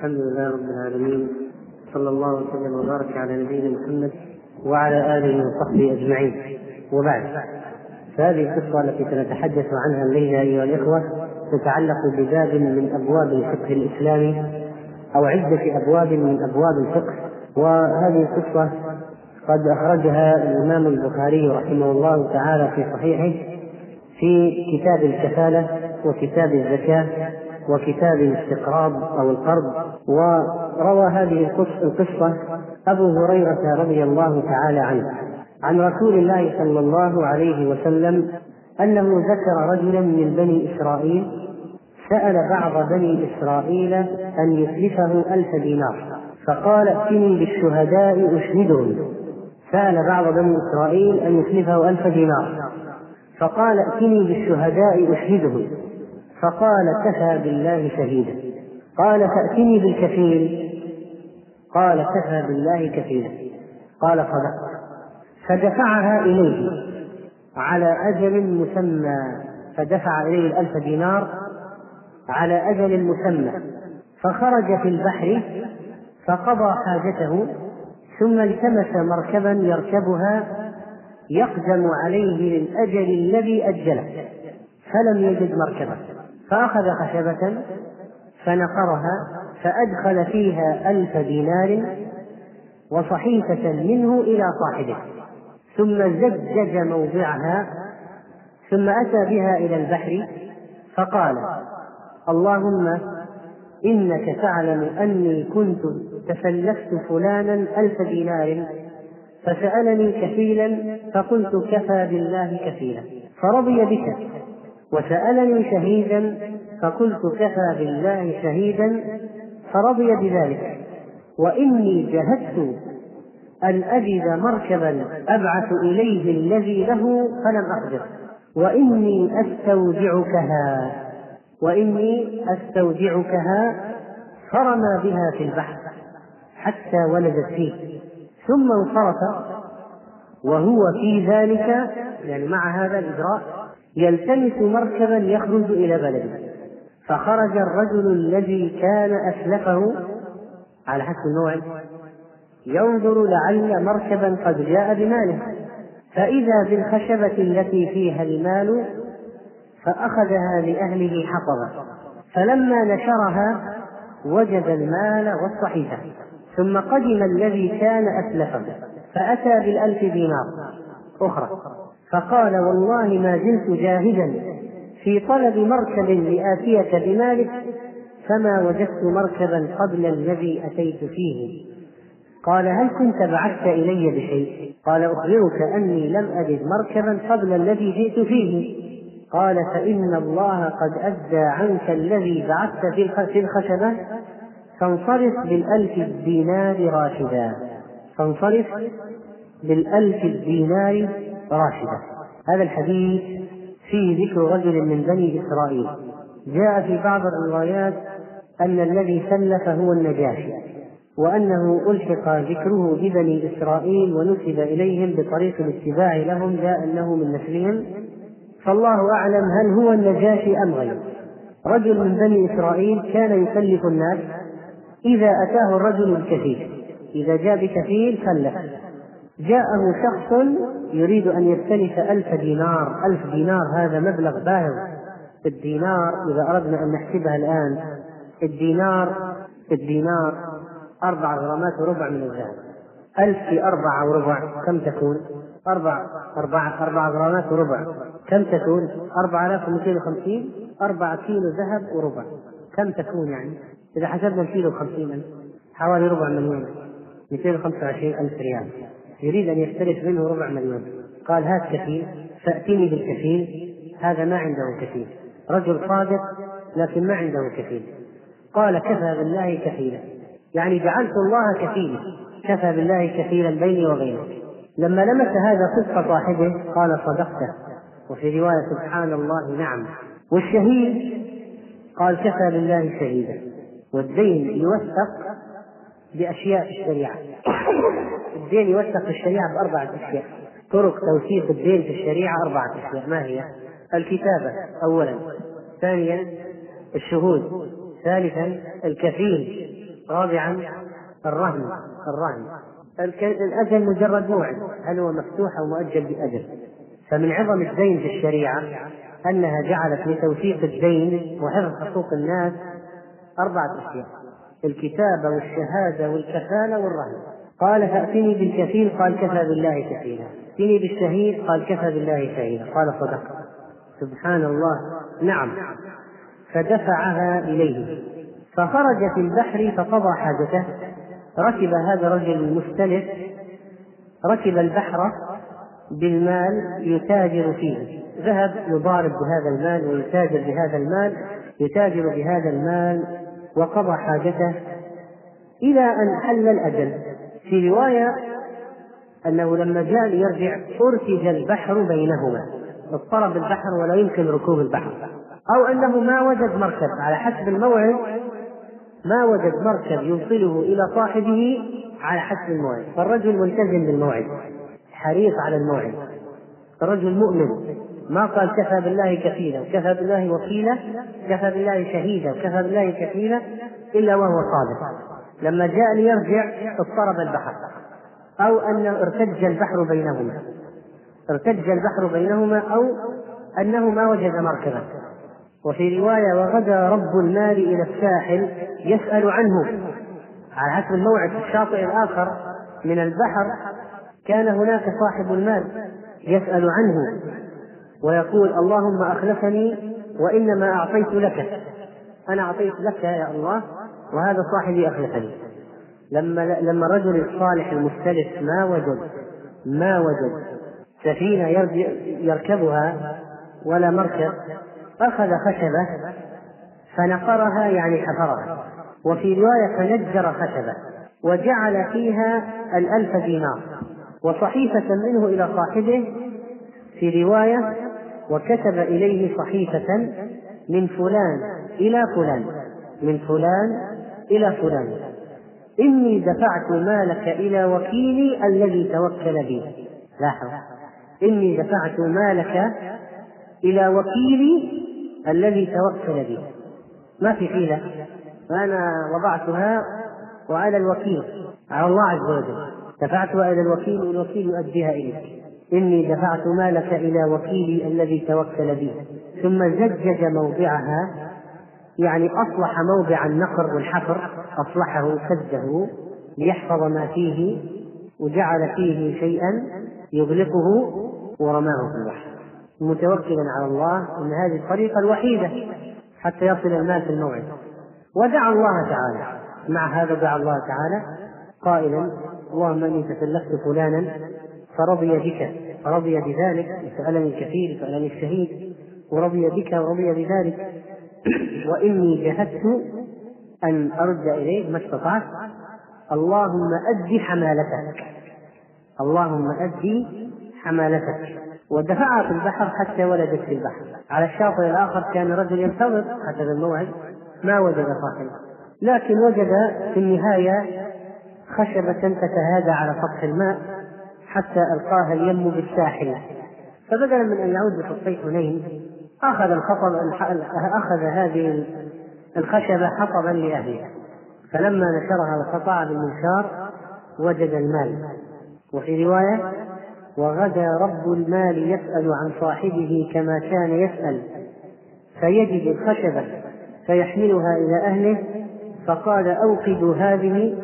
الحمد لله رب العالمين صلى الله وسلم وبارك على نبينا محمد وعلى آله وصحبه أجمعين. وبعد فهذه القصة التي سنتحدث عنها الليلة أيها الإخوة تتعلق بباب من أبواب الفقه الإسلامي أو عدة أبواب من أبواب الفقه. وهذه القصة قد أخرجها الإمام البخاري رحمه الله تعالى في صحيحه في كتاب الكفالة وكتاب الزكاة وكتاب الاستقراض أو القرض وروى هذه القصة أبو هريرة رضي الله تعالى عنه عن رسول الله صلى الله عليه وسلم أنه ذكر رجلا من بني إسرائيل سأل بعض بني إسرائيل أن يسلفه ألف دينار فقال ائتني بالشهداء أشهدهم. سأل بعض بني إسرائيل أن يسلفه ألف دينار فقال ائتني بالشهداء أشهدهم. فقال كفى بالله شهيدا. قال فأتني بالكفيل. قال كفى بالله كفيلا. قال صدقت فدفعها إليه على أجل مسمى. فدفع إليه الألف دينار على أجل مسمى. فخرج في البحر فقضى حاجته ثم التمس مركبا يركبها يقدم عليه للأجل الذي أجله. فلم يجد مركبا. فأخذ خشبة فنقرها فأدخل فيها ألف دينار وصحيفة منه إلى صاحبه. ثم زجج موضعها ثم أتى بها إلى البحر فقال اللهم إنك تعلم أني كنت تسلفت فلانا ألف دينار فسألني كفيلا فقلت كفى بالله كفيلا فرضي بك. وسألني شهيدا فقلت كفى بالله شهيدا فرضي بذلك. وإني جهدت أن أجد مركبا أبعث إليه الذي له فلم أقدر وإني أستودعكها وإني أستودعكها فرمى بها في البحر حتى ولدت فيه. ثم انصرف وهو في ذلك يعني مع هذا الإجراء يلتمس مركبا يخرج إلى بلده. فخرج الرجل الذي كان أسلفه على حسب الموعد ينظر لعل مركبا قد جاء بماله. فإذا بالخشبة التي فيها المال فأخذها لأهله حطبا. فلما نشرها وجد المال والصحيفة. ثم قدم الذي كان أسلفه فأتى بالألف دينار. أخرى. فقال والله ما زلت جاهدا في طلب مركب لآتيك بمالك فما وجدت مركبا قبل الذي أتيت فيه. قال هل كنت بعثت إلي بشيء؟ قال أخبرك أني لم أجد مركبا قبل الذي جئت فيه. قال فإن الله قد أدى عنك الذي بعثت في الخشبة. فانصرف بالألف الدينار راشدا. فانصرف بالألف الدينار راشدة. هذا الحديث فيه ذكر رجل من بني إسرائيل. جاء في بعض الروايات أن الذي سلف هو النجاشي وأنه ألحق ذكره ببني إسرائيل ونسب إليهم بطريق الاتباع لهم لا أنه من نسلهم. فالله أعلم هل هو النجاشي أم غيره. رجل من بني إسرائيل كان يكلف الناس إذا أتاه الرجل الكفيل. إذا جاء بكفيل كلف جاءه شخص يريد أن يستلف ألف دينار. ألف دينار هذا مبلغ باهظ. الدينار إذا أردنا أن نحسبها الآن الدينار الدينار أربع غرامات وربع من الذهب. ألف في أربعة وربع كم تكون؟ أربع أربعة أربع غرامات وربع. كم تكون؟ أربعة آلاف ومئتين وخمسين. أربعة كيلو ذهب وربع. كم تكون يعني؟ إذا حسبنا الكيلو خمسين حوالي ربع مليون. 225 ألف ريال. يريد أن يستلف منه ربع مليون. قال هات كفيل فأتني بالكفيل هذا ما عنده كفيل. رجل صادق لكن ما عنده كفيل. قال كفى بالله كفيلا. يعني جعلت الله كفيلا. كفى بالله كفيلا بيني وبينك. لما لمس هذا صدق صاحبه قال صدقته. وفي رواية سبحان الله نعم. والشهيد قال كفى بالله شهيدا. والدين يوثق بأشياء الشريعة. الدين يوثق الشريعة بأربعة أشياء. طرق توثيق الدين في الشريعة أربعة أشياء. ما هي؟ الكتابة أولا. ثانيا الشهود. ثالثا الكفيل. رابعا الرهن. الرهن. الأجل مجرد موعد. هل هو مفتوح أو مؤجل بأجل؟ فمن عظم الدين في الشريعة أنها جعلت لتوثيق الدين وحفظ حقوق الناس أربعة أشياء. الكتابة والشهادة والكفالة والرهن قال فأتني بالكفيل قال كفى بالله كفيلا. ائتني بالشهيد قال كفى بالله شهيدا قال صدق. سبحان الله نعم. فدفعها إليه. فخرج في البحر فقضى حاجته. ركب هذا الرجل المستلف ركب البحر بالمال يتاجر فيه. ذهب يضارب بهذا المال ويتاجر بهذا المال يتاجر بهذا المال وقضى حاجته إلى أن حل الأجل. في رواية أنه لما جاء ليرجع أرتج البحر بينهما. اضطرب البحر ولا يمكن ركوب البحر. أو أنه ما وجد مركب. على حسب الموعد ما وجد مركب يوصله إلى صاحبه على حسب الموعد. فالرجل ملتزم بالموعد. حريص على الموعد. رجل مؤمن. ما قال كفى بالله كفيلا كفى بالله وكيلا كفى بالله شهيدا كفى بالله كفيلا إلا وهو صادق. لما جاء ليرجع اضطرب البحر أو أن ارتج البحر بينهما. ارتج البحر بينهما أو أنه ما وجد مركبا. وفي رواية وغدا رب المال إلى الساحل يسأل عنه. على حسب الموعد في الشاطئ الآخر من البحر كان هناك صاحب المال يسأل عنه. ويقول اللهم أخلفني وإنما أعطيت لك. أنا أعطيت لك يا الله وهذا صاحبي أخلفني. لما لما الرجل الصالح المختلف ما وجد ما وجد سفينة يركبها ولا مركب أخذ خشبة فنقرها يعني حفرها. وفي رواية فنجر خشبة وجعل فيها الألف دينار. وصحيفة منه إلى صاحبه في رواية وكتب إليه صحيفة من فلان إلى فلان من فلان إلى فلان. إني دفعت مالك إلى وكيلي الذي توكل بي لاحظ. إني دفعت مالك إلى وكيلي الذي توكل بي ما في حيلة؟ فأنا وضعتها وعلى الوكيل. على الله عز وجل. دفعتها إلى الوكيل والوكيل يؤديها إليك. إني دفعت مالك إلى وكيلي الذي توكل بي. ثم زجج موضعها يعني أصلح موضع النقر والحفر أصلحه سده ليحفظ ما فيه وجعل فيه شيئا يغلقه ورماه في البحر متوكلا على الله أن هذه الطريقة الوحيدة حتى يصل المال في الموعد. ودعا الله تعالى. مع هذا دعا الله تعالى قائلا اللهم إني تكلفت فلانا فرضي بك فرضي بذلك سألني الكثير سألني الشهيد ورضي بك ورضي بذلك. وإني جهدت أن أرد إليك ما استطعت. اللهم اد حمالتك. اللهم اد حمالتك. ودفعها في البحر حتى ولدت في البحر. على الشاطئ الآخر كان رجل ينتظر حسب الموعد. ما وجد صاحبه. لكن وجد في النهاية خشبة تتهادى على سطح الماء. حتى ألقاها اليم بالساحل فبدلا من أن يعود بخطي حنين أخذ الخطب أخذ هذه الخشبة حطبا لأهله فلما نشرها وقطع بالمنشار وجد المال. وفي رواية وغدا رب المال يسأل عن صاحبه كما كان يسأل. فيجد الخشبة فيحملها إلى أهله فقال أوقدوا هذه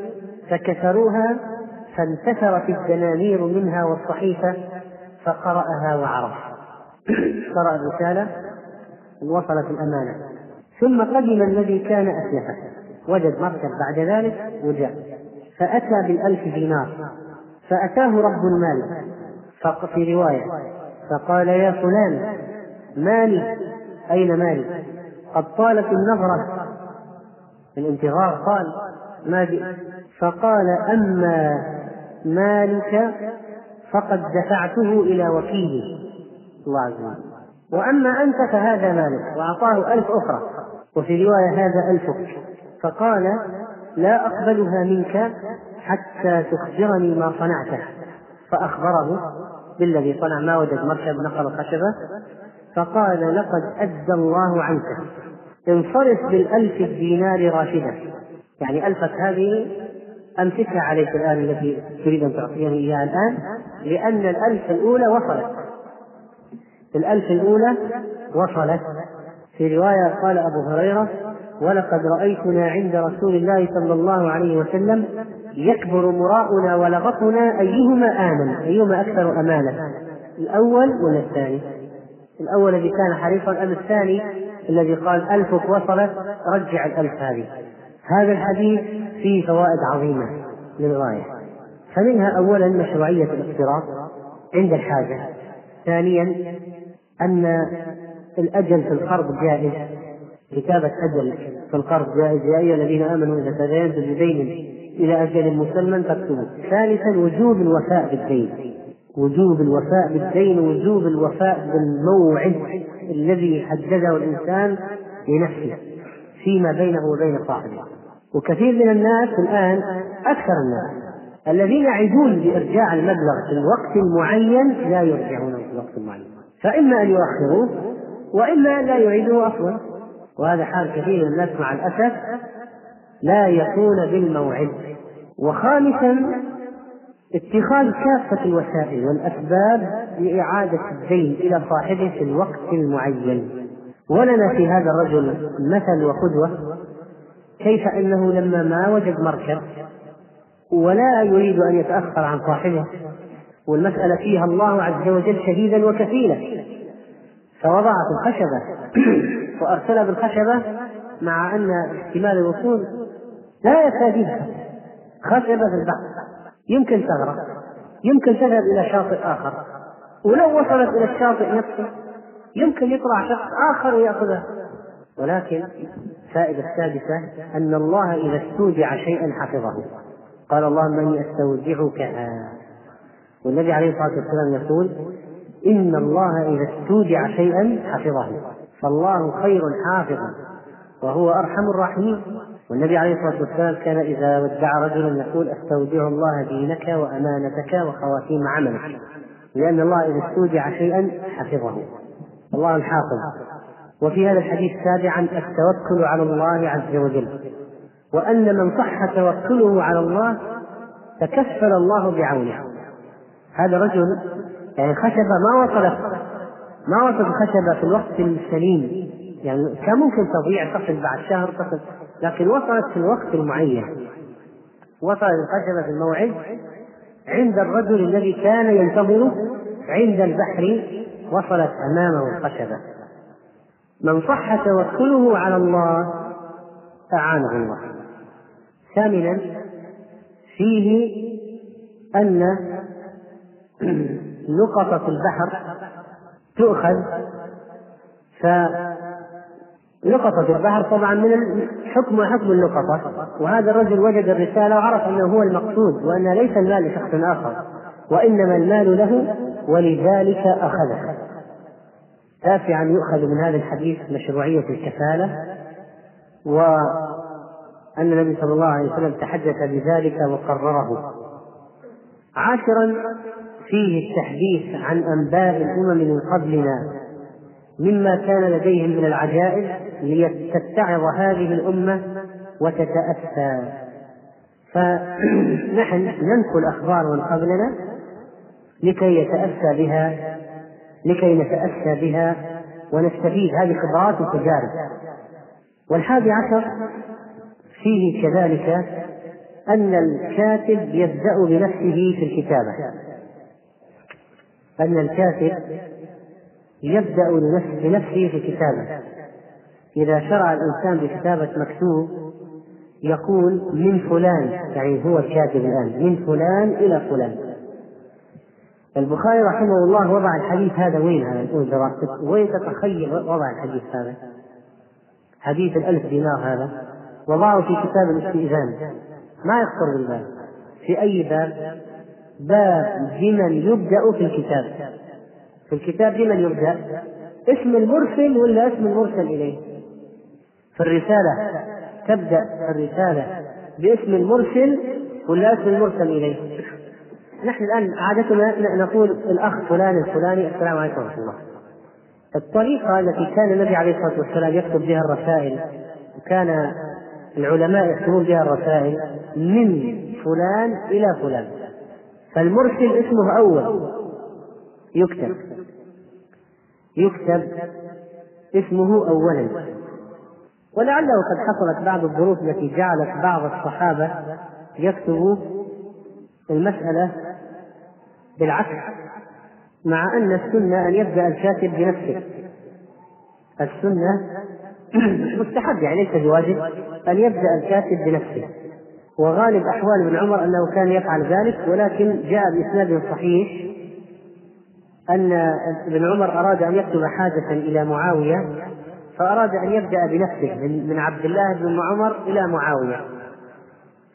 فكسروها فانتثرت الدنانير منها والصحيفة فقرأها وعرف. قرأ الرسالة وصلت الأمانة. ثم قدم الذي كان أسلفه. وجد مركب بعد ذلك وجاء. فأتى بالألف دينار. فأتاه رب المال. في رواية. فقال يا فلان مالي؟ أين مالي؟ قد طالت النظرة. الانتظار قال ما فقال أما مالك فقد دفعته إلى وكيلي الله عز وجل. وأما أنت فهذا مالك وأعطاه ألف أخرى وفي رواية هذا ألفك. فقال لا أقبلها منك حتى تخبرني ما صنعته فأخبره بالذي صنع ما وجد مركب نقل خشبة. فقال لقد أدى الله عنك. انصرف بالألف الدينار راشدا يعني ألفك هذه أمسكها عليك الآن التي تريد أن تعطيني إياها الآن لأن الألف الأولى وصلت. الألف الأولى وصلت. في رواية قال أبو هريرة ولقد رأيتنا عند رسول الله صلى الله عليه وسلم يكبر مراؤنا ولغطنا أيهما آمن أيهما أكثر أمانة الأول ولا الثاني؟ الأول الذي كان حريصا أم الثاني الذي قال ألفك وصلت؟ رجع الألف هذه. هذا الحديث فيه فوائد عظيمة للغاية. فمنها أولا مشروعية الاقتراض عند الحاجة. ثانيا أن الأجل في القرض جائز كتابة أجل في القرض جائز. يا أيها الذين آمنوا إذا تدينتم بدين إلى أجل مسمى فاكتبوا ثالثا وجوب الوفاء بالدين. وجوب الوفاء بالدين وجوب الوفاء بالموعد الذي حدده الإنسان لنفسه فيما بينه وبين صاحبه. وكثير من الناس الآن أكثر الناس الذين يعدون بإرجاع المبلغ في الوقت المعين لا يرجعونه في الوقت المعين. فإما أن يؤخروه وإما أن لا يعيدوه أصلا. وهذا حال كثير من الناس مع الأسف لا يكون بالموعد. وخامسا اتخاذ كافة الوسائل والأسباب لإعادة الدين إلى صاحبه في الوقت المعين. ولنا في هذا الرجل مثل وقدوة. كيف أنه لما ما وجد مركب ولا يريد أن يتأخر عن صاحبه والمسألة فيها الله عز وجل شهيدا وكفيلا. فوضع في الخشبة وأرسل بالخشبة مع أن احتمال الوصول لا يكاد خشبة في البحر. يمكن تغرق يمكن تذهب إلى شاطئ آخر. ولو وصلت إلى الشاطئ نفسه يمكن يطلع شخص آخر ويأخذه ولكن الفائدة السادسة أن الله إذا استودع شيئا حفظه. قال اللهم إني أستودعك والنبي عليه الصلاة والسلام يقول إن الله إذا استودع شيئا حفظه. فالله خير حافظ وهو أرحم الراحمين. والنبي عليه الصلاة والسلام كان إذا ودع رجلا يقول أستودع الله دينك وأمانتك وخواتيم عملك. لأن الله إذا استودع شيئا حفظه. الله الحافظ. وفي هذا الحديث سابعا التوكل على الله عز وجل. وأن من صح توكله على الله تكفل الله بعونه. هذا رجل يعني خشبة ما وصلت ما وصلت الخشبة في الوقت السليم. يعني كان ممكن تضيع تصل بعد شهر تصل لكن وصلت في الوقت المعين. وصلت الخشبة في الموعد عند الرجل الذي كان ينتظره عند البحر وصلت أمامه الخشبة. من صح توكله على الله أعانه الله. ثامنا فيه أن نقطة البحر تؤخذ ف لقطة البحر طبعا من حكم حكم اللقطة وهذا الرجل وجد الرسالة وعرف أنه هو المقصود وأن ليس المال لشخص آخر وإنما المال له ولذلك أخذه. تاسعا يؤخذ من هذا الحديث مشروعية الكفالة وأن النبي صلى الله عليه وسلم تحدث بذلك وقرره. عاشرا فيه التحديث عن أنباء الأمم من قبلنا مما كان لديهم من العجائب لتتعظ هذه الأمة وتتأسى فنحن ننقل أخبار من قبلنا لكي يتأسى بها لكي نتأسى بها ونستفيد هذه خبرات وتجارب والحادي عشر فيه كذلك أن الكاتب يبدأ بنفسه في الكتابة. أن الكاتب يبدأ بنفسه في الكتابة. إذا شرع الإنسان بكتابة مكتوب يقول من فلان يعني هو الكاتب الآن من فلان إلى فلان. البخاري رحمه الله وضع الحديث هذا وين نقول دراستك وين تتخيل وضع الحديث هذا؟ حديث الألف دينار هذا. وضعه في كتاب الاستئذان. ما يخطر بالبال في أي باب؟ باب بمن يبدأ في الكتاب. في الكتاب بمن يبدأ. اسم المرسل ولا اسم المرسل إليه؟ في الرسالة. تبدأ الرسالة باسم المرسل ولا اسم المرسل إليه؟ نحن الآن عادتنا نقول الأخ فلان الفلاني السلام عليكم ورحمة الله. الطريقة التي كان النبي عليه الصلاة والسلام يكتب بها الرسائل وكان العلماء يكتبون بها الرسائل من فلان إلى فلان. فالمرسل اسمه أول. يكتب. يكتب اسمه أولا. ولعله قد حصلت بعض الظروف التي جعلت بعض الصحابة يكتب المسألة بالعكس مع أن السنة أن يبدأ الكاتب بنفسه. السنة مستحب يعني ليس بواجب أن يبدأ الكاتب بنفسه. وغالب أحوال ابن عمر أنه كان يفعل ذلك ولكن جاء بإسناد صحيح أن ابن عمر أراد أن يكتب حاجة إلى معاوية فأراد أن يبدأ بنفسه من عبد الله بن عمر إلى معاوية.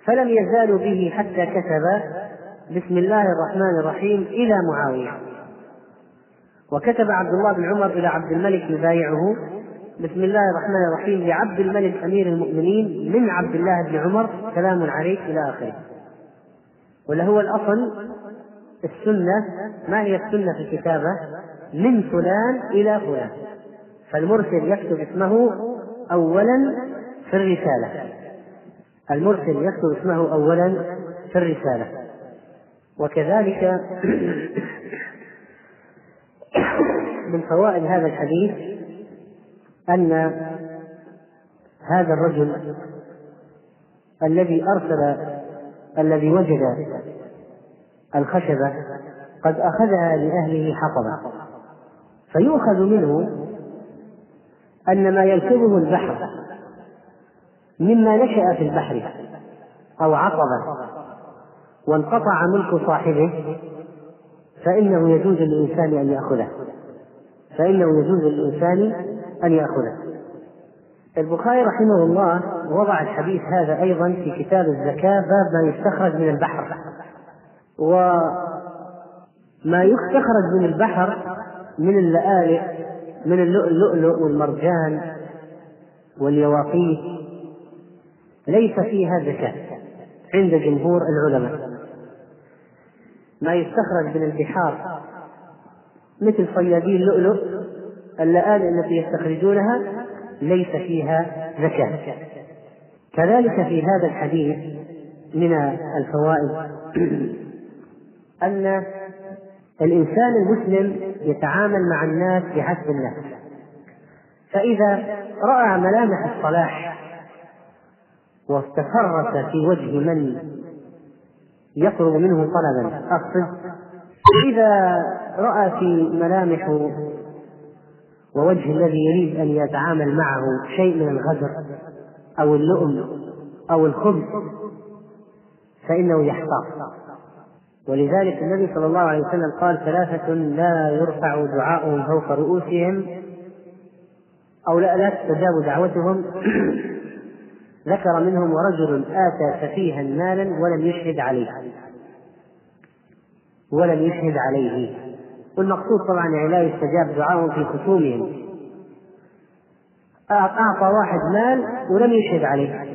فلم يزالوا به حتى كتب بسم الله الرحمن الرحيم إلى معاوية. وكتب عبد الله بن عمر إلى عبد الملك يبايعه. بسم الله الرحمن الرحيم لعبد الملك أمير المؤمنين من عبد الله بن عمر. سلام عليك إلى آخره. ولا هو الأصل السنة. ما هي السنة في الكتابة؟ من فلان إلى فلان. فالمرسل يكتب اسمه أولا في الرسالة. المرسل يكتب اسمه أولا في الرسالة. وكذلك من فوائد هذا الحديث أن هذا الرجل الذي أرسل الذي وجد الخشبة قد أخذها لأهله حطبا فيؤخذ منه أن ما يركبه البحر مما نشأ في البحر أو عطبا وانقطع ملك صاحبه فإنه يجوز للإنسان أن يأخذه. فإنه يجوز للإنسان أن يأخذه. البخاري رحمه الله وضع الحديث هذا أيضا في كتاب الزكاة باب ما يستخرج من البحر. وما يستخرج من البحر من اللآلئ من اللؤلؤ والمرجان واليواقيت ليس فيها زكاة عند جمهور العلماء. ما يستخرج من البحار مثل صيادي اللؤلؤ اللآلئ التي يستخرجونها ليس فيها زكاة. كذلك في هذا الحديث من الفوائد أن الإنسان المسلم يتعامل مع الناس بحسب الناس فإذا رأى ملامح الصلاح واستفرت في وجه من يطلب منه طلبا. أقصد إذا رأى في ملامح ووجه الذي يريد أن يتعامل معه شيء من الغدر أو اللؤم أو الخبث فإنه يحتاط. ولذلك النبي صلى الله عليه وسلم قال ثلاثة لا يرفع دعاؤهم فوق رؤوسهم أو لا لا تستجاب دعوتهم ذكر منهم ورجل آتى سفيها مالا ولم يشهد عليه. ولم يشهد عليه. والمقصود طبعا يعني لا يستجاب دعاؤهم في خصومهم. أعطى واحد مال ولم يشهد عليه.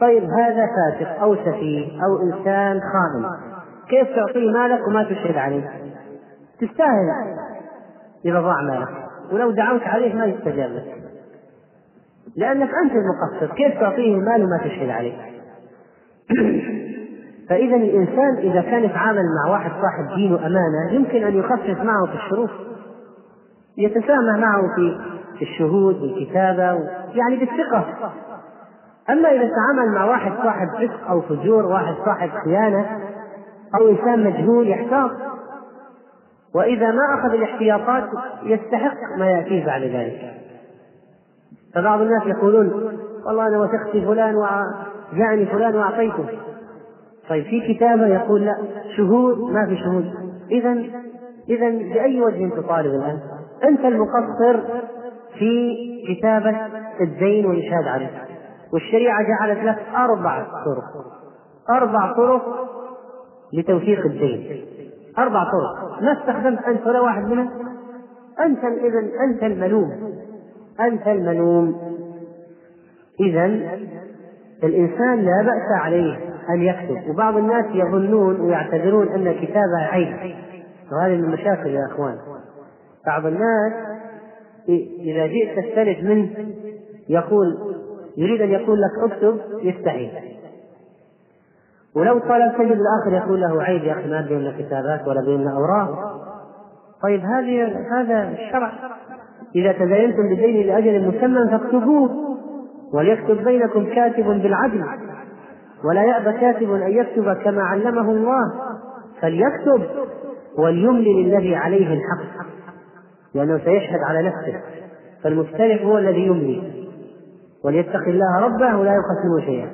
طيب هذا فاسق أو سفيه أو إنسان خائن كيف تعطيه مالك وما تشهد عليه؟ تستاهل إذا ضاع مالك. ولو دعوت عليه ما يستجاب لك. لأنك أنت المقصر. كيف تعطيه المال وما تشهد عليه؟ فإذا الإنسان إذا كان يتعامل مع واحد صاحب دين وأمانة يمكن أن يخفف معه في الشروط يتسامح معه في الشهود والكتابة يعني بالثقة. أما إذا تعامل مع واحد صاحب فسق أو فجور واحد صاحب خيانة أو إنسان مجهول يحتاط. وإذا ما أخذ الاحتياطات يستحق ما يأتيه بعد ذلك. فبعض الناس يقولون والله أنا وثقت فلان وجاءني فلان وأعطيته. طيب في كتابة يقول لا شهود ما في شهود. إذا إذا بأي وجه تطالب الآن؟ أنت المقصر في كتابة الدين والإشهاد عليه والشريعة جعلت لك أربع طرق أربع طرق لتوثيق الدين. أربع طرق. ما استخدمت أنت ولا واحد منها أنت إذا أنت الملوم. أنت الملوم. إذا الإنسان لا بأس عليه أن يكتب وبعض الناس يظنون ويعتبرون أن الكتابة عيب وهذه من المشاكل يا أخوان. بعض الناس إذا جئت تستند منه يقول يريد أن يقول لك اكتب يستحي ولو طلب تجد الآخر يقول له عيب يا أخي ما بيننا كتابات ولا بيننا أوراق. طيب هذه هذا الشرع. إذا تداينتم بدين لأجل مسمى فاكتبوه وليكتب بينكم كاتب بالعدل ولا يأبى كاتب أن يكتب كما علمه الله فليكتب وليملل الذي عليه الحق لأنه سيشهد على نفسه فالمختلف هو الذي يملي وليتق الله ربه ولا يقسم شيئا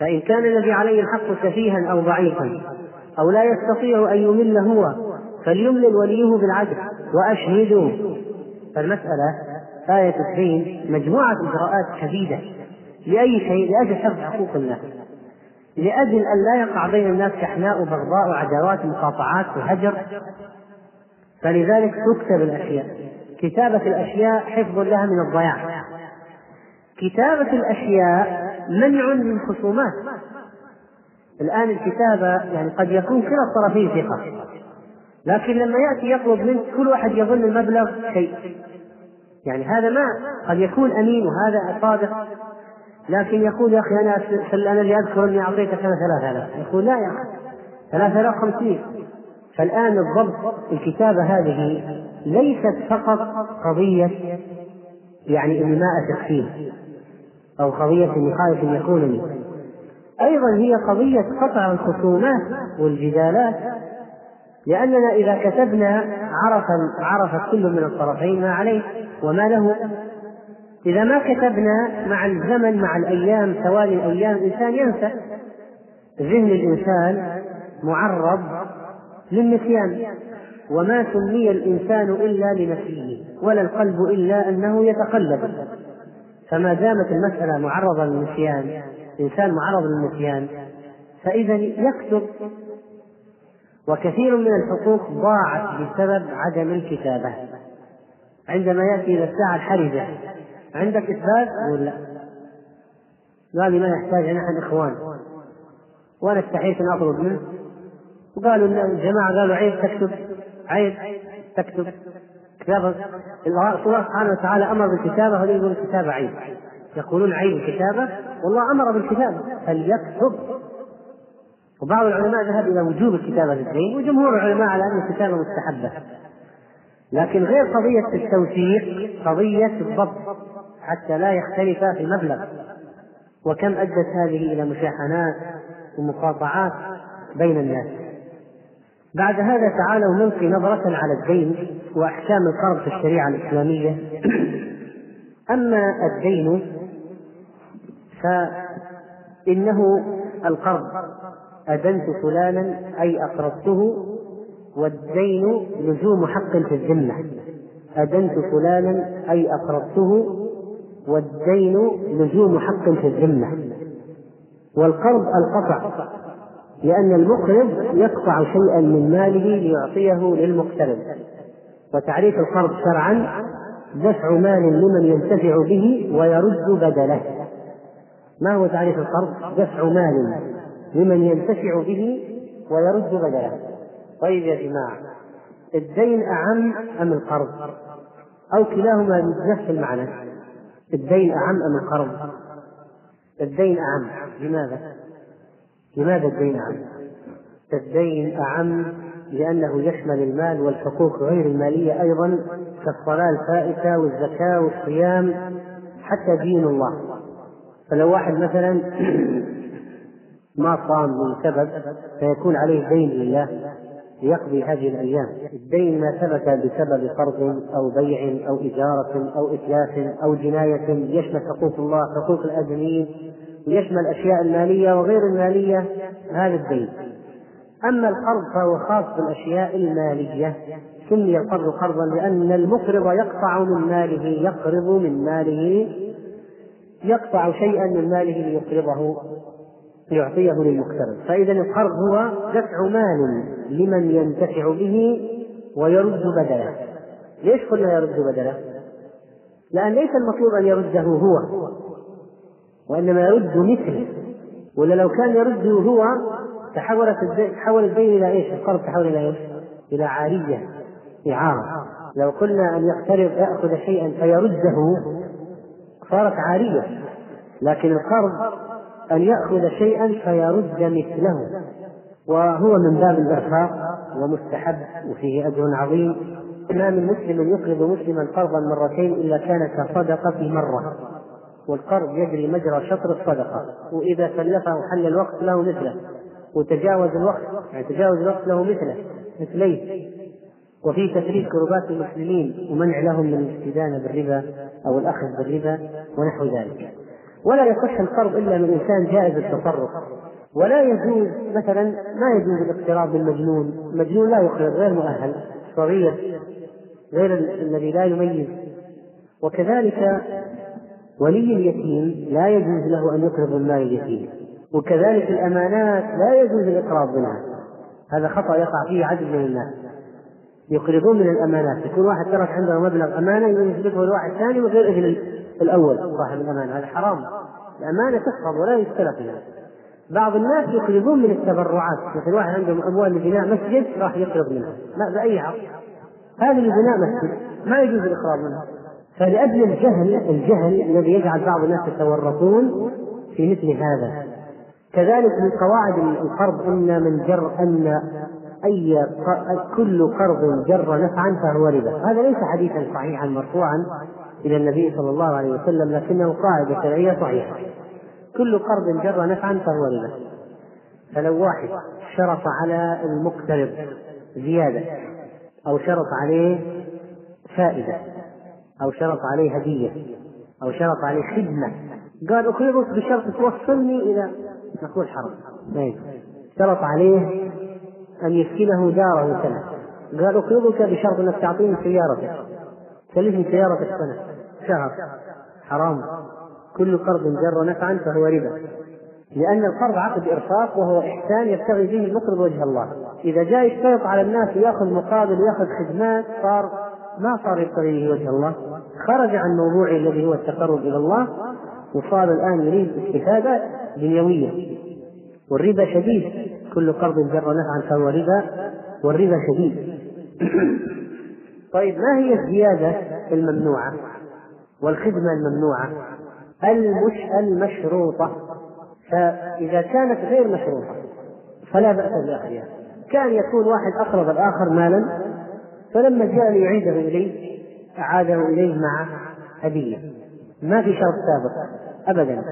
فإن كان الذي عليه الحق سفيها أو ضعيفا أو لا يستطيع أن يمل هو فليملل وليه بالعدل وأشهدوا فالمسألة آية الدين مجموعة إجراءات شديدة لأي شيء لأجل حفظ حقوق الناس. لأجل أن لا يقع بين الناس شحناء وبغضاء وعداوات ومقاطعات وهجر. فلذلك تكتب الأشياء. كتابة الأشياء حفظ لها من الضياع. كتابة الأشياء منع من خصومات. الآن الكتابة يعني قد يكون كلا الطرفين ثقة. لكن لما يأتي يطلب منك كل واحد يظن المبلغ شيء. يعني هذا ما قد يكون أمين وهذا صادق. لكن يقول يا أخي أنا أنا اللي أني أعطيتك أنا ثلاثة آلاف. يقول لا يا آلاف خمسين فالآن الضبط الكتابة هذه ليست فقط قضية يعني إني ما أثق فيه أو قضية إني خايف أن يخونني أيضا هي قضية قطع الخصومات والجدالات لأننا إذا كتبنا عرف عرف كل من الطرفين ما عليه وما له. إذا ما كتبنا مع الزمن مع الأيام توالي الأيام الإنسان ينسى. ذهن الإنسان معرض للنسيان. وما سمي الإنسان إلا لنفسه ولا القلب إلا أنه يتقلب. فما دامت المسألة معرضة للنسيان إنسان معرض للنسيان فإذا يكتب وكثير من الحقوق ضاعت بسبب عدم الكتابة. عندما يأتي إلى الساعة الحرجة عندك إثبات يقول لا؟ قال لي ما يحتاج نحن إخوان. وأنا استحيت أن أطلب منه. وقالوا الجماعة قالوا عيب تكتب عيب تكتب. كتابة الله سبحانه وتعالى أمر بالكتابة هذول يقولون الكتابة عيب. يقولون عيب الكتابة والله أمر بالكتابة. فليكتب. وبعض العلماء ذهب إلى وجوب الكتابة للدين وجمهور العلماء على أن الكتابة مستحبة. لكن غير قضية التوثيق قضية الضبط حتى لا يختلفا في المبلغ وكم أدت هذه إلى مشاحنات ومقاطعات بين الناس. بعد هذا تعالوا نلقي نظرة على الدين وأحكام القرض في الشريعة الإسلامية. أما الدين فإنه القرض أدنت فلانا أي أقرضته والدين لزوم حق في الذمة أدنت فلانا أي أقرضته والدين لزوم حق في الذمة والقرض القطع لأن المقرض يقطع شيئا من ماله ليعطيه للمقترض. وتعريف القرض شرعا دفع مال لمن ينتفع به ويرد بدله. ما هو تعريف القرض؟ دفع مال. لمن ينتفع به ويرد بدله طيب يا جماعة الدين أعم أم القرض؟ أو كلاهما بنفس المعنى الدين أعم أم القرض؟ الدين أعم لماذا؟ لماذا الدين أعم؟ الدين أعم لأنه يشمل المال والحقوق غير المالية أيضا كالصلاة الفائتة والزكاة والصيام حتى دين الله فلو واحد مثلا ما صام لسبب فيكون عليه دين لله ليقضي هذه الأيام. الدين ما ثبت بسبب قرض أو بيع أو إجارة أو إتلاف أو جناية يشمل حقوق الله حقوق الآدميين ويشمل الأشياء المالية وغير المالية هذا الدين. أما القرض فهو خاص بالأشياء المالية. سمي القرض قرضا؟ لأن المقرض يقطع من ماله يقرض من ماله يقطع شيئا من ماله ليقرضه. ليعطيه للمقترض فإذا القرض هو دفع مال لمن ينتفع به ويرد بدله ليش قلنا يرد بدله؟ لأن ليس المطلوب أن يرده هو وإنما يرد مثله ولا لو كان يرده هو تحولت تحول الدين إلى إيش؟ القرض تحول إلى إيش؟ إلى عارية إعارة لو قلنا أن يقترض يأخذ شيئا فيرده صارت عارية لكن القرض أن يأخذ شيئا فيرد مثله. وهو من باب الإرفاق ومستحب وفيه أجر عظيم. ما من مسلم يقرض مسلما قرضا مرتين إلا كان كصدقة مرة. والقرض يجري مجرى شطر الصدقة. وإذا سلفه حل الوقت له مثله. وتجاوز الوقت يعني تجاوز الوقت له مثله مثليه. وفي تفريق كربات المسلمين ومنع لهم من الاستدانة بالربا أو الأخذ بالربا ونحو ذلك. ولا يصح القرض إلا من إنسان جائز التصرف. ولا يجوز مثلا ما يجوز الاقتراض بالمجنون. المجنون لا يقرض غير مؤهل صغير غير الذي لا يميز. وكذلك ولي اليتيم لا يجوز له أن يقرض من مال اليتيم. وكذلك الأمانات لا يجوز الإقراض منها. هذا خطأ يقع فيه عدد من الناس. يقرضون من الأمانات. يكون واحد ترك عنده مبلغ أمانة يثبته لواحد ثاني وغير إذن الأول صاحب الأمانة هذا حرام. الأمانة تحفظ ولا يستلف منها بعض الناس يقرضون من التبرعات مثل واحد عنده أموال لبناء مسجد راح يقرض منها. لا بأي عقد هذه لبناء مسجد ما يجوز الإقراض منها فلأجل الجهل الجهل الذي يجعل بعض الناس يتورطون في مثل هذا. كذلك من قواعد القرض أن من جر أن أي كل قرض جر نفعا فهو ربا. هذا ليس حديثا صحيحا مرفوعا. إلى النبي صلى الله عليه وسلم لكنه قاعدة شرعية صحيحة. كل قرض جر نفعا فهو ربا. فلو واحد شرط على المقترض زيادة أو شرط عليه فائدة أو شرط عليه هدية أو شرط عليه خدمة قال أقرضك بشرط توصلني إلى نقول حرام. طيب. شرط عليه أن يسكنه داره سنة. قال أقرضك بشرط أنك تعطيني سيارتك. سلفني سيارتك سنة. شهر. حرام. كل قرض جر نفعا فهو ربا. لأن القرض عقد إرفاق وهو إحسان يبتغي به المقرض وجه الله. إذا جاء يشترط على الناس ويأخذ مقابل ويأخذ خدمات صار ما صار يبتغي به وجه الله. خرج عن موضوعه الذي هو التقرب إلى الله وصار الآن يريد استفادة دنيوية. والربا شديد. كل قرض جر نفعا فهو ربا. والربا شديد. طيب ما هي الزيادة الممنوعة؟ والخدمة الممنوعة. المش المشروطة. فإذا كانت غير مشروطة فلا بأس بأخذها. كان يكون واحد أقرض الآخر مالا فلما جاء ليعيده إليه أعاده إليه مع هدية ما في شرط سابق أبدا.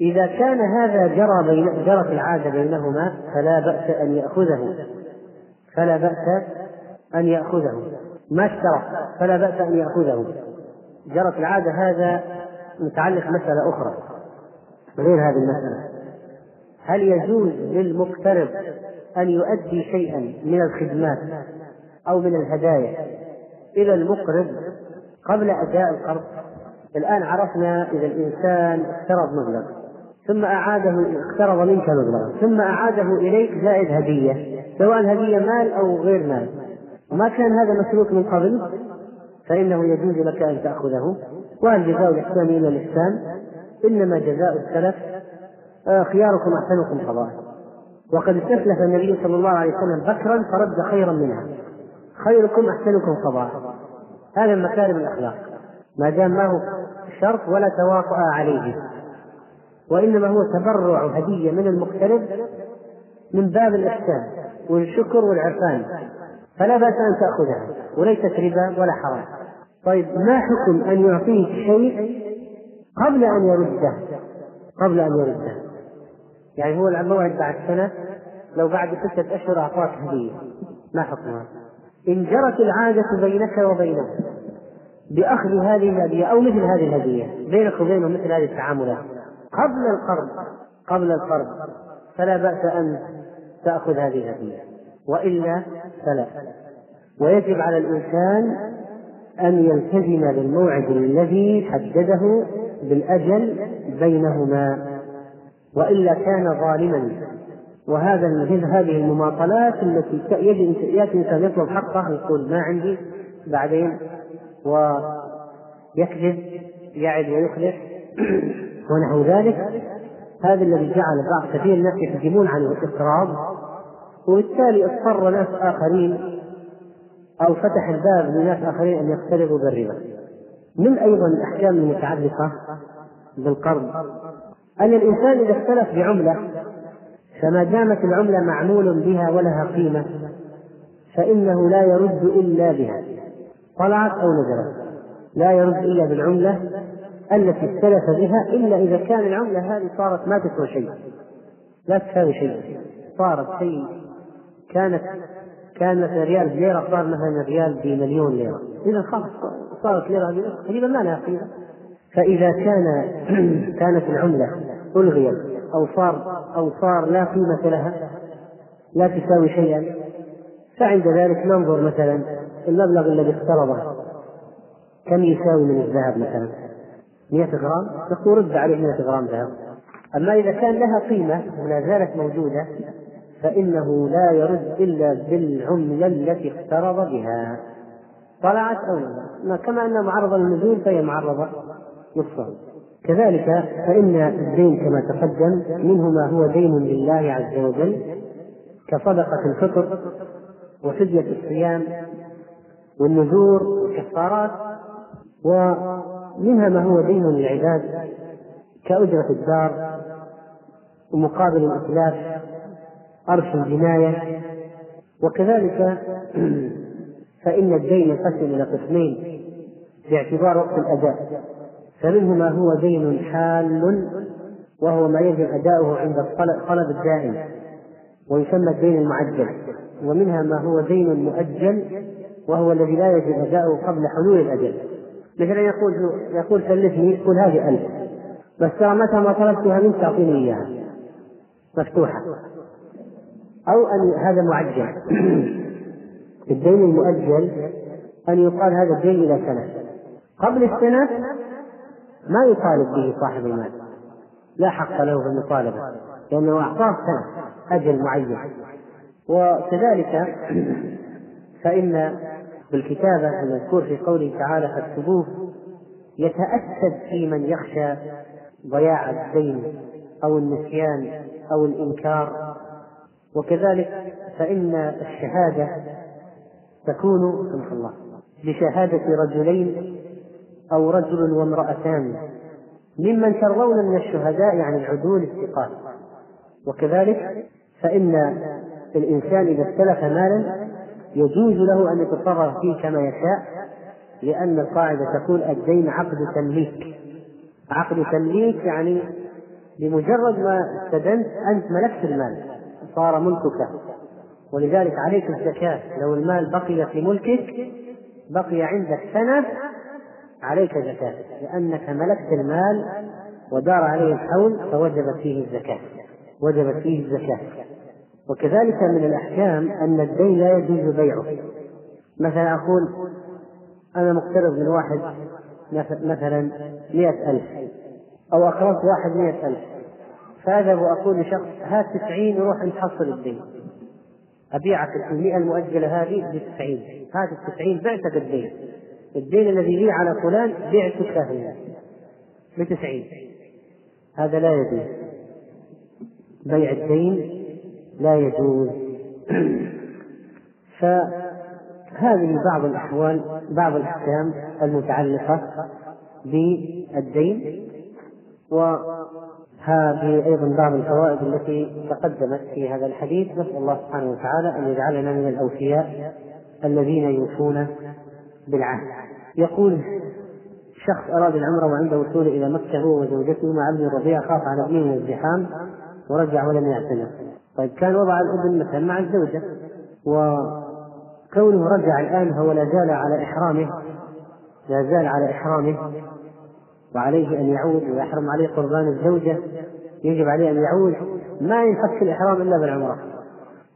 إذا كان هذا جرى بين جرت العادة بينهما فلا بأس أن يأخذه. فلا بأس أن يأخذه. ما اشترط فلا بأس أن يأخذه. جرت العادة هذا متعلق مسألة أخرى. غير هذه المسألة. هل يجوز للمقترض أن يؤدي شيئا من الخدمات أو من الهدايا إلى المقرض قبل أداء القرض؟ الآن عرفنا إذا الإنسان اقترض مبلغ ثم أعاده اقترض منك مبلغا ثم أعاده إليك زائد هدية سواء هدية مال أو غير مال. وما كان هذا مسلوك من قبل؟ فإنه يجوز لك أن تأخذه وهل جزاء الإحسان إلا الإحسان. إنما جزاء السلف آه، خياركم أحسنكم قضاء. وقد استسلف النبي صلى الله عليه وسلم بكرا فرد خيرا منها. خيركم أحسنكم قضاء. هذا من مكارم الأخلاق. ما دام ما هو شرط ولا تواطؤ عليه. وإنما هو تبرع هدية من المقترض من باب الإحسان والشكر والعرفان. فلا بأس أن تأخذها وليست ربا ولا حرام. طيب ما حكم أن يعطيك شيء قبل أن يرده؟ قبل أن يرده. يعني هو الموعد بعد سنة لو بعد ستة أشهر أعطاك هدية. ما حكمها؟ إن جرت العادة بينك وبينه بأخذ هذه الهدية أو مثل هذه الهدية بينك وبينه مثل هذه التعاملات. قبل القرض قبل القرض فلا بأس أن تأخذ هذه الهدية. وإلا فلا. ويجب على الإنسان أن يلتزم بالموعد الذي حدده بالأجل بينهما وإلا كان ظالما. وهذا هذه المماطلات التي يأتي إنسان يطلب حقه يقول ما عندي بعدين ويكذب يعد ويخلف ونحو ذلك. هذا الذي جعل بعض كثير الناس يحجمون عن الإقراض وبالتالي اضطر ناس آخرين أو فتح الباب لناس آخرين أن يقترضوا بالربا. من أيضا الأحكام المتعلقة بالقرض؟ أن الإنسان إذا اختلف بعملة فما دامت العملة معمول بها ولها قيمة فإنه لا يرد إلا بها. طلعت أو نزلت؟ لا يرد إلا بالعملة التي اختلف بها إلا إذا كان العملة هذه صارت ما تسوى شيء. لا تساوي شيء. صارت شيء. كانت كان مثلا ريال بليرة صار مثلا ريال بمليون ليرة. إذا خلاص صارت ليرة تقريبا ما لها قيمة. فإذا كان كانت العملة ألغيت أو صار أو صار لا قيمة لها لا تساوي شيئا فعند ذلك ننظر مثلا المبلغ الذي اقترضه. كم يساوي من الذهب مثلا؟ 100 غرام؟ نقول رد عليه 100 غرام ذهب. أما إذا كان لها قيمة ولا زالت موجودة فإنه لا يرد إلا بالعملة التي اقترض بها. طلعت أو لا؟ كما أنها معرضة للنزول فهي معرضة للصعود كذلك فإن الدين كما تقدم منه ما هو دين لله عز وجل كصدقة الفطر وفدية الصيام والنذور والكفارات ومنها ما هو دين للعباد كأجرة الدار ومقابل الإتلاف أرش الجناية وكذلك فإن الدين ينقسم إلى قسمين باعتبار وقت الأداء. فمنه ما هو دين حال وهو ما يجب أداؤه عند الطلب الدائم ويسمى الدين المعجل. ومنها ما هو دين مؤجل وهو الذي لا يجب أداؤه قبل حلول الأجل مثلا يقول يقول سلفني يقول هذه ألف. بس ترى متى ما طلبتها منك تعطيني إياها. مفتوحة. أو أن هذا معجل الدين المؤجل أن يقال هذا الدين إلى سنة. قبل السنة ما يطالب به صاحب المال. لا حق له في المطالبة لأنه أعطاه سنة أجل معين. وكذلك فإن بالكتابة المذكور في قوله تعالى فاكتبوه يتأكد في من يخشى ضياع الدين أو النسيان أو الإنكار وكذلك فإن الشهادة تكون سبحان الله بشهادة رجلين أو رجل وامرأتان ممن ترضون من الشهداء يعني العدول الثقات وكذلك فإن الإنسان إذا استلف مالا يجوز له أن يتصرف فيه كما يشاء لأن القاعدة تقول الدين عقد تمليك. عقد تمليك يعني بمجرد ما استدنت أنت ملكت المال. صار ملكك. ولذلك عليك الزكاة. لو المال بقي في ملكك بقي عندك سنة عليك زكاة. لأنك ملكت المال ودار عليه الحول فوجبت فيه الزكاة. وجبت فيه الزكاة. وكذلك من الأحكام أن الدين لا يجوز بيعه. مثلا أقول أنا مقترض من واحد مثلا مئة ألف أو أقرضت واحد مئة ألف. فأذهب وأقول لشخص هات تسعين وروح نحصل الدين. أبيعك المئة المؤجلة هذه بتسعين. هات التسعين بعتك الدين. الدين الذي لي على فلان بعتك هي بتسعين. هذا لا يجوز. بيع الدين لا يجوز. فهذه بعض الأحوال بعض الأحكام المتعلقة بالدين. وهذه أيضا بعض الفوائد التي تقدمت في هذا الحديث. نسأل الله سبحانه وتعالى أن يجعلنا من الأوفياء الذين يوفون بالعهد. يقول شخص أراد العمرة وعند وصوله إلى مكة هو وزوجته مع ابن الرضيع خاف على ابنه من الزحام ورجع ولم يعتمر طيب كان وضع الابن مثلا مع الزوجة وكونه رجع الآن هو لا زال على إحرامه لا زال على إحرامه. وعليه أن يعود ويحرم عليه قربان الزوجة يجب عليه أن يعود ما ينفك الإحرام إلا بالعمرة.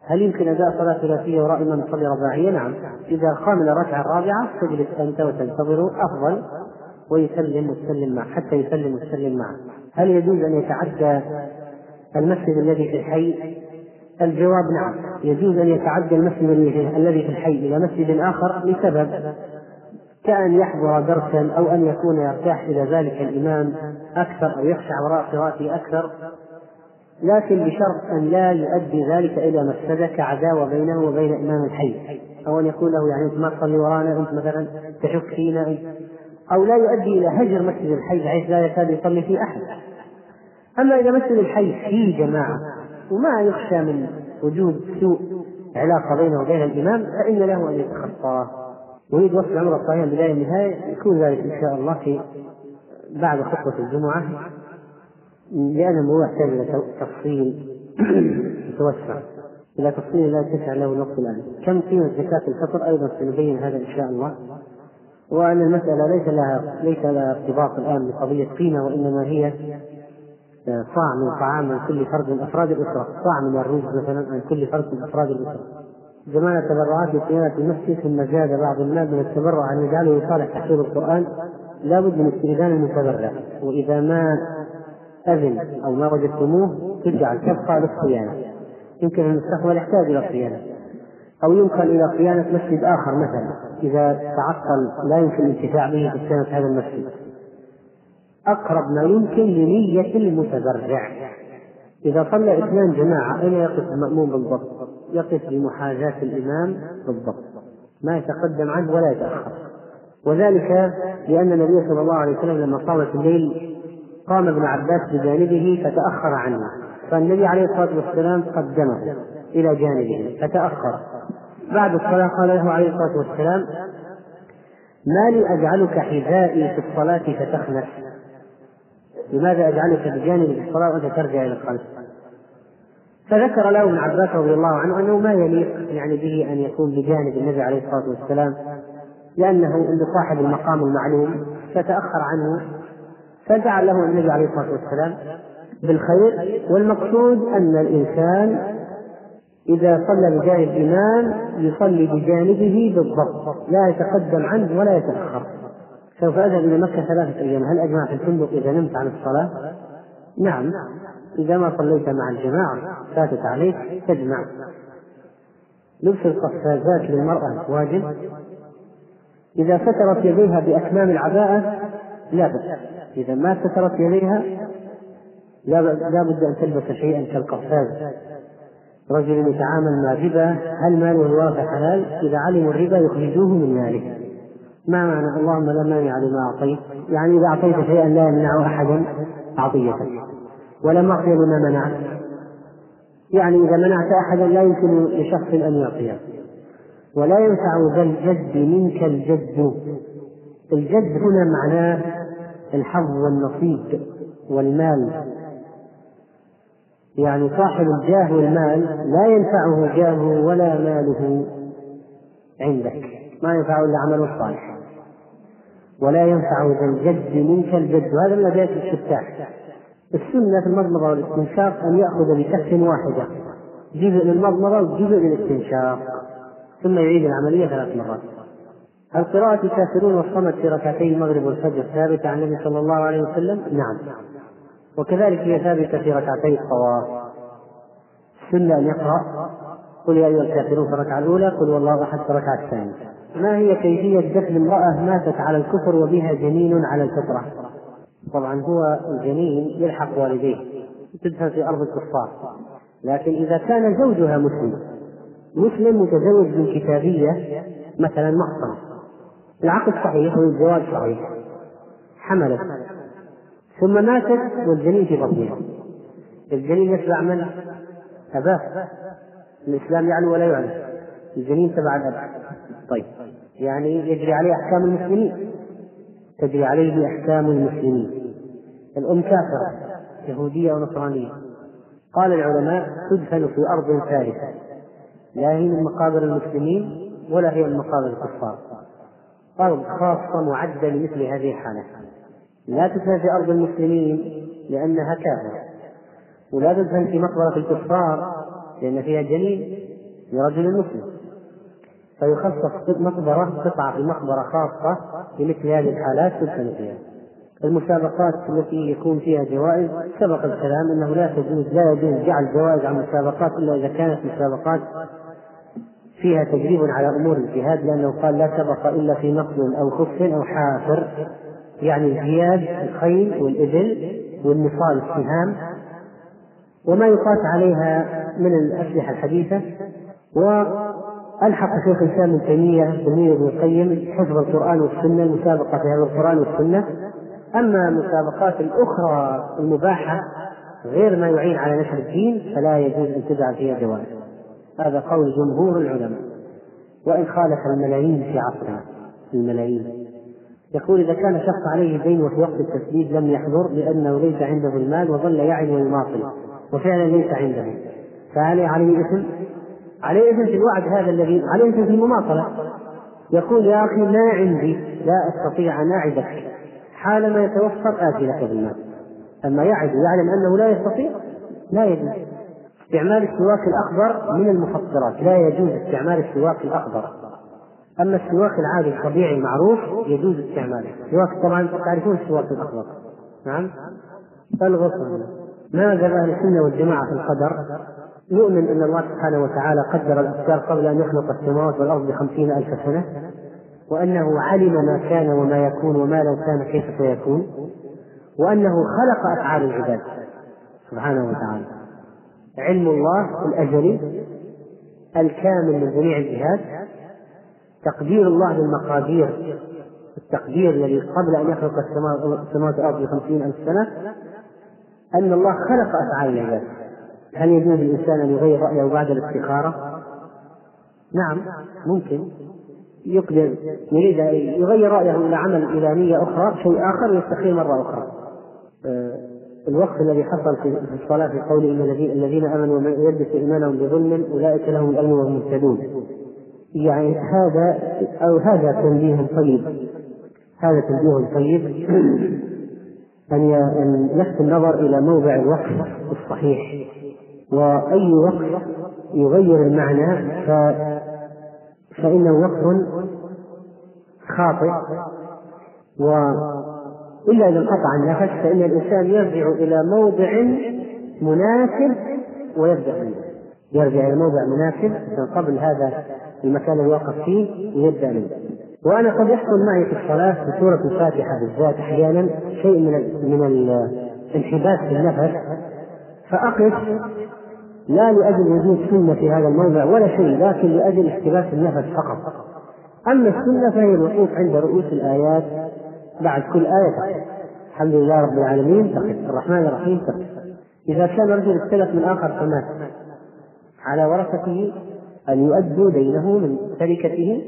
هل يمكن أداء صلاة ثلاثية وراء إمام يصلي رباعية؟ نعم. إذا قام إلى الركعة الرابعة تجلس أنت وتنتظر أفضل ويسلم وتسلم معه حتى يسلم وتسلم معه. هل يجوز أن يتعدى المسجد الذي في الحي؟ الجواب نعم. يجوز أن يتعدى المسجد الذي في الحي إلى مسجد آخر لسبب. كأن يحضر درسا أو أن يكون يرتاح إلى ذلك الإمام أكثر أو يخشع وراء قراءته أكثر لكن بشرط أن لا يؤدي ذلك إلى مفسدة كعداوة بينه وبين إمام الحي. أو أن يقول له يعني أنت ما تصلي ورانا أنت مثلا تشك فينا أو لا يؤدي إلى هجر مسجد الحي بحيث لا يكاد يصلي فيه أحد. أما إذا مسجد الحي فيه جماعة وما يخشى من وجود سوء علاقة بينه وبين الإمام فإن له أن يتخطاه. يريد وصل الأمر الصحيح البداية النهاية. يكون ذلك إن شاء الله في بعد خطبة الجمعة لأن الموضوع يحتاج إلى تفصيل متوسع. إلى تفصيل لا تسع له الوقت الآن. كم قيمة زكاة الفطر؟ أيضا سنبين هذا إن شاء الله. وأن المسألة ليس لها ليس لها ارتباط الآن بقضية قيمة وإنما هي صاع من طعام من كل فرد من أفراد الأسرة. صاع من الرز مثلا عن كل فرد من أفراد الأسرة. زمان التبرعات لصيانة المسجد ثم زاد بعض المال من التبرع أن يجعله لصالح تحفيظ القرآن. لابد من استئذان المتبرع وإذا ما أذن أو ما وجدتموه تجعل تبقى للصيانة. يمكن في المستقبل يحتاج إلى صيانة. أو ينقل إلى صيانة مسجد آخر مثلا إذا تعطل لا يمكن الانتفاع به في صيانة هذا المسجد. أقرب ما يمكن لنية المتبرع. إذا صلى اثنان جماعة أين يقف المأموم بالضبط؟ يقف بمحاذاة الإمام بالضبط ما يتقدم عنه ولا يتأخر. وذلك لأن النبي صلى الله عليه وسلم لما صامت الليل قام ابن عباس بجانبه فتأخر عنه. فالنبي عليه الصلاة والسلام قدمه إلى جانبه فتأخر. بعد الصلاة قال له عليه الصلاة والسلام ما لي أجعلك حذائي في الصلاة فتخنس لماذا أجعلك بجانب الصلاة وأنت ترجع إلى الخلف فذكر له ابن عباس رضي الله عنه أنه ما يليق يعني به أن يكون بجانب النبي عليه الصلاة والسلام لأنه صاحب المقام المعلوم فتأخر عنه فجعل له النبي عليه الصلاة والسلام بالخير والمقصود أن الإنسان إذا صلى بجانب الإمام يصلي بجانبه بالضبط لا يتقدم عنه ولا يتأخر سوف أذهب إلى مكة ثلاثة أيام هل أجمع في الفندق إذا نمت عن الصلاة؟ نعم إذا ما صليت مع الجماعة فاتت عليك تجمع. لبس القفازات للمرأة واجب. إذا سترت يديها بأكمام العباءة لا بأس. إذا ما سترت يديها لا بد أن تلبس شيئا كالقفاز. رجل يتعامل مع ربا هل ماله الواقع حلال؟ إذا علموا الربا يخرجوه من ماله. ما معنى اللهم لا مانع لما أعطيت؟ يعني إذا أعطيت شيئا لا يمنع أحدا عطيتك ولا معطي لما منعت يعني إذا منعت أحدا لا يمكن لشخص أن يعطيه. ولا ينفع ذا الجد منك الجد. الجد هنا معناه الحظ والنصيب والمال. يعني صاحب الجاه والمال لا ينفعه جاهه ولا ماله عندك. ما ينفعه إلا عمله الصالح. ولا ينفع ذا الجد منك الجد. وهذا من ابيات الشتاء السنة في المضمضة والاستنشاق أن يأخذ بكف واحدة جزء للمضمضه وجزء للاستنشاق ثم يعيد العملية ثلاث مرات القراءة الكافرون والصمد في ركعتي المغرب والفجر ثابتة عن النبي صلى الله عليه وسلم؟ نعم. وكذلك هي ثابتة في ركعتي الطواف. السنة أن يقرأ قل يا أيها الكافرون في الركعة الأولى قل والله أحد في الركعة الثانية. ما هي كيفية دفن امرأة ماتت على الكفر وبها جنين على الفطرة؟ طبعا هو الجنين يلحق والديه تدفن في أرض الكفار. لكن إذا كان زوجها مسلم مسلم متزوج من كتابية مثلا محصن. العقد صحيح والزواج صحيح. حملت. ثم ماتت والجنين في بطنها. الجنين يتبع من؟ أباه. الإسلام يعلو ولا يعلو الجنين تبع الأب. طيب. يعني يجري عليه أحكام المسلمين. تجري عليه أحكام المسلمين. الأم كافرة يهودية ونصرانية قال العلماء تدفن في أرض ثالثة. لا هي من مقابر المسلمين ولا هي من مقابر الكفار. أرض خاصة معدة لمثل هذه الحالة. لا تدفن في أرض المسلمين لأنها كافرة. ولا تدفن في مقبرة الكفار لأن فيها جنين لرجل مسلم. فيخصص مقبرة قطعة في مقبرة خاصة لمثل هذه الحالات تدفن فيها المسابقات التي يكون فيها جوائز سبق الكلام إنه لا تجوز لا يجوز جعل جوائز عن المسابقات إلا إذا كانت مسابقات فيها تجريب على أمور الجهاد لأنه قال لا سبق إلا في نصب أو خف أو حافر. يعني الجياد الخيل والإبل والنصال السهام. وما يقاس عليها من الأسلحة الحديثة ألحق شيخ الإسلام ابن تيمية بالنية ابن القيم حفظ القرآن والسنة المسابقة في هذا القرآن والسنة. أما المسابقات الأخرى المباحة غير ما يعين على نشر الدين فلا يجوز أن تجعل فيها جوائز هذا قول جمهور العلماء. وإن خالف الملايين في عصرنا الملايين. يقول إذا كان شخص عليه دين وفي وقت التسديد لم يحضر لأنه ليس عنده المال وظل يعد ويماطل وفعلا ليس عنده. فهل عليه إثم؟ عليه في الوعد هذا الذي عليه في المماطلة يقول يا أخي ما عندي لا أستطيع أن أعدك. حالما يتوفر آتي لك بالمال. أما يعد ويعلم أنه لا يستطيع لا يجوز. استعمال السواك الأخضر من المفطرات. لا يجوز استعمال السواك الأخضر. أما السواك العادي الطبيعي المعروف يجوز استعماله. السواك طبعا تعرفون السواك الأخضر. نعم. الغصن ما ذهب أهل السنة والجماعة في القدر؟ نؤمن أن الله سبحانه وتعالى قدر الأشجار قبل أن يخلق السماوات والأرض بخمسين ألف سنة وأنه علم ما كان وما يكون وما لو كان كيف سيكون وأنه خلق أفعال العباد. سبحانه وتعالى. علم الله الأزلي الكامل من جميع الجهات تقدير الله للمقادير التقدير الذي قبل أن يخلق السماوات والأرض بخمسين ألف سنة أن الله خلق أفعال العباد. هل يجوز للإنسان أن يغير رأيه بعد الاستخارة؟ نعم ممكن. يقدر. يريد يغير رأيه إلى عمل إلى نية أخرى شيء آخر ويستخير مرة أخرى. آه، الوقت الذي حصل في الصلاة في قول إن الذين آمنوا ومن يلبس إيمانهم بظلم أولئك لهم الأمن وهم مهتدون. يعني هذا أو هذا تنبيه طيب. هذا تنبيه طيب. أن يلفت النظر إلى موضع الوقف الصحيح. وأي وقف يغير المعنى ف فإنه وقف خاطئ. وإلا إذا انقطع النفس فإن الإنسان يرجع إلى موضع مناسب ويبدأ منه يرجع إلى موضع مناسب قبل هذا المكان اللي وقف فيه ويبدأ منه وأنا قد يحصل معي في الصلاة في سورة الفاتحة بالذات أحيانا شيء من من الانحباس في النفس فأقف لا لأجل وجود سنة في هذا الموضع ولا شيء لكن لأجل احتباس النفس فقط. أما السنة فهي الوقوف عند رؤوس الآيات بعد كل آية الحمد لله رب العالمين تقف. الرحمن الرحيم تقف. إذا كان رجل استلف من آخر فمات. على ورثته أن يؤدوا دينه من تركته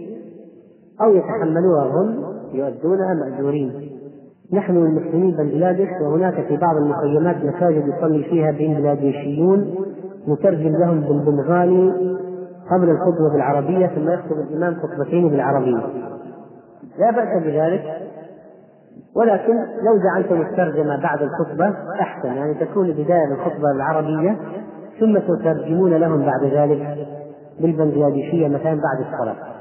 أو يتحملوها هم يؤدونها مأجورين. نحن المسلمين بنجلاديش وهناك في بعض المخيمات مساجد يصلي فيها بنجلاديشيون نترجم لهم بالبنغالي قبل الخطبة بالعربية ثم يخطب الإمام خطبتين بالعربية. لا بأس بذلك ولكن لو جعلتم الترجمة بعد الخطبة أحسن يعني تكون البداية بالخطبة العربية ثم تترجمون لهم بعد ذلك بالبنغلاديشية مثلا بعد الصلاة.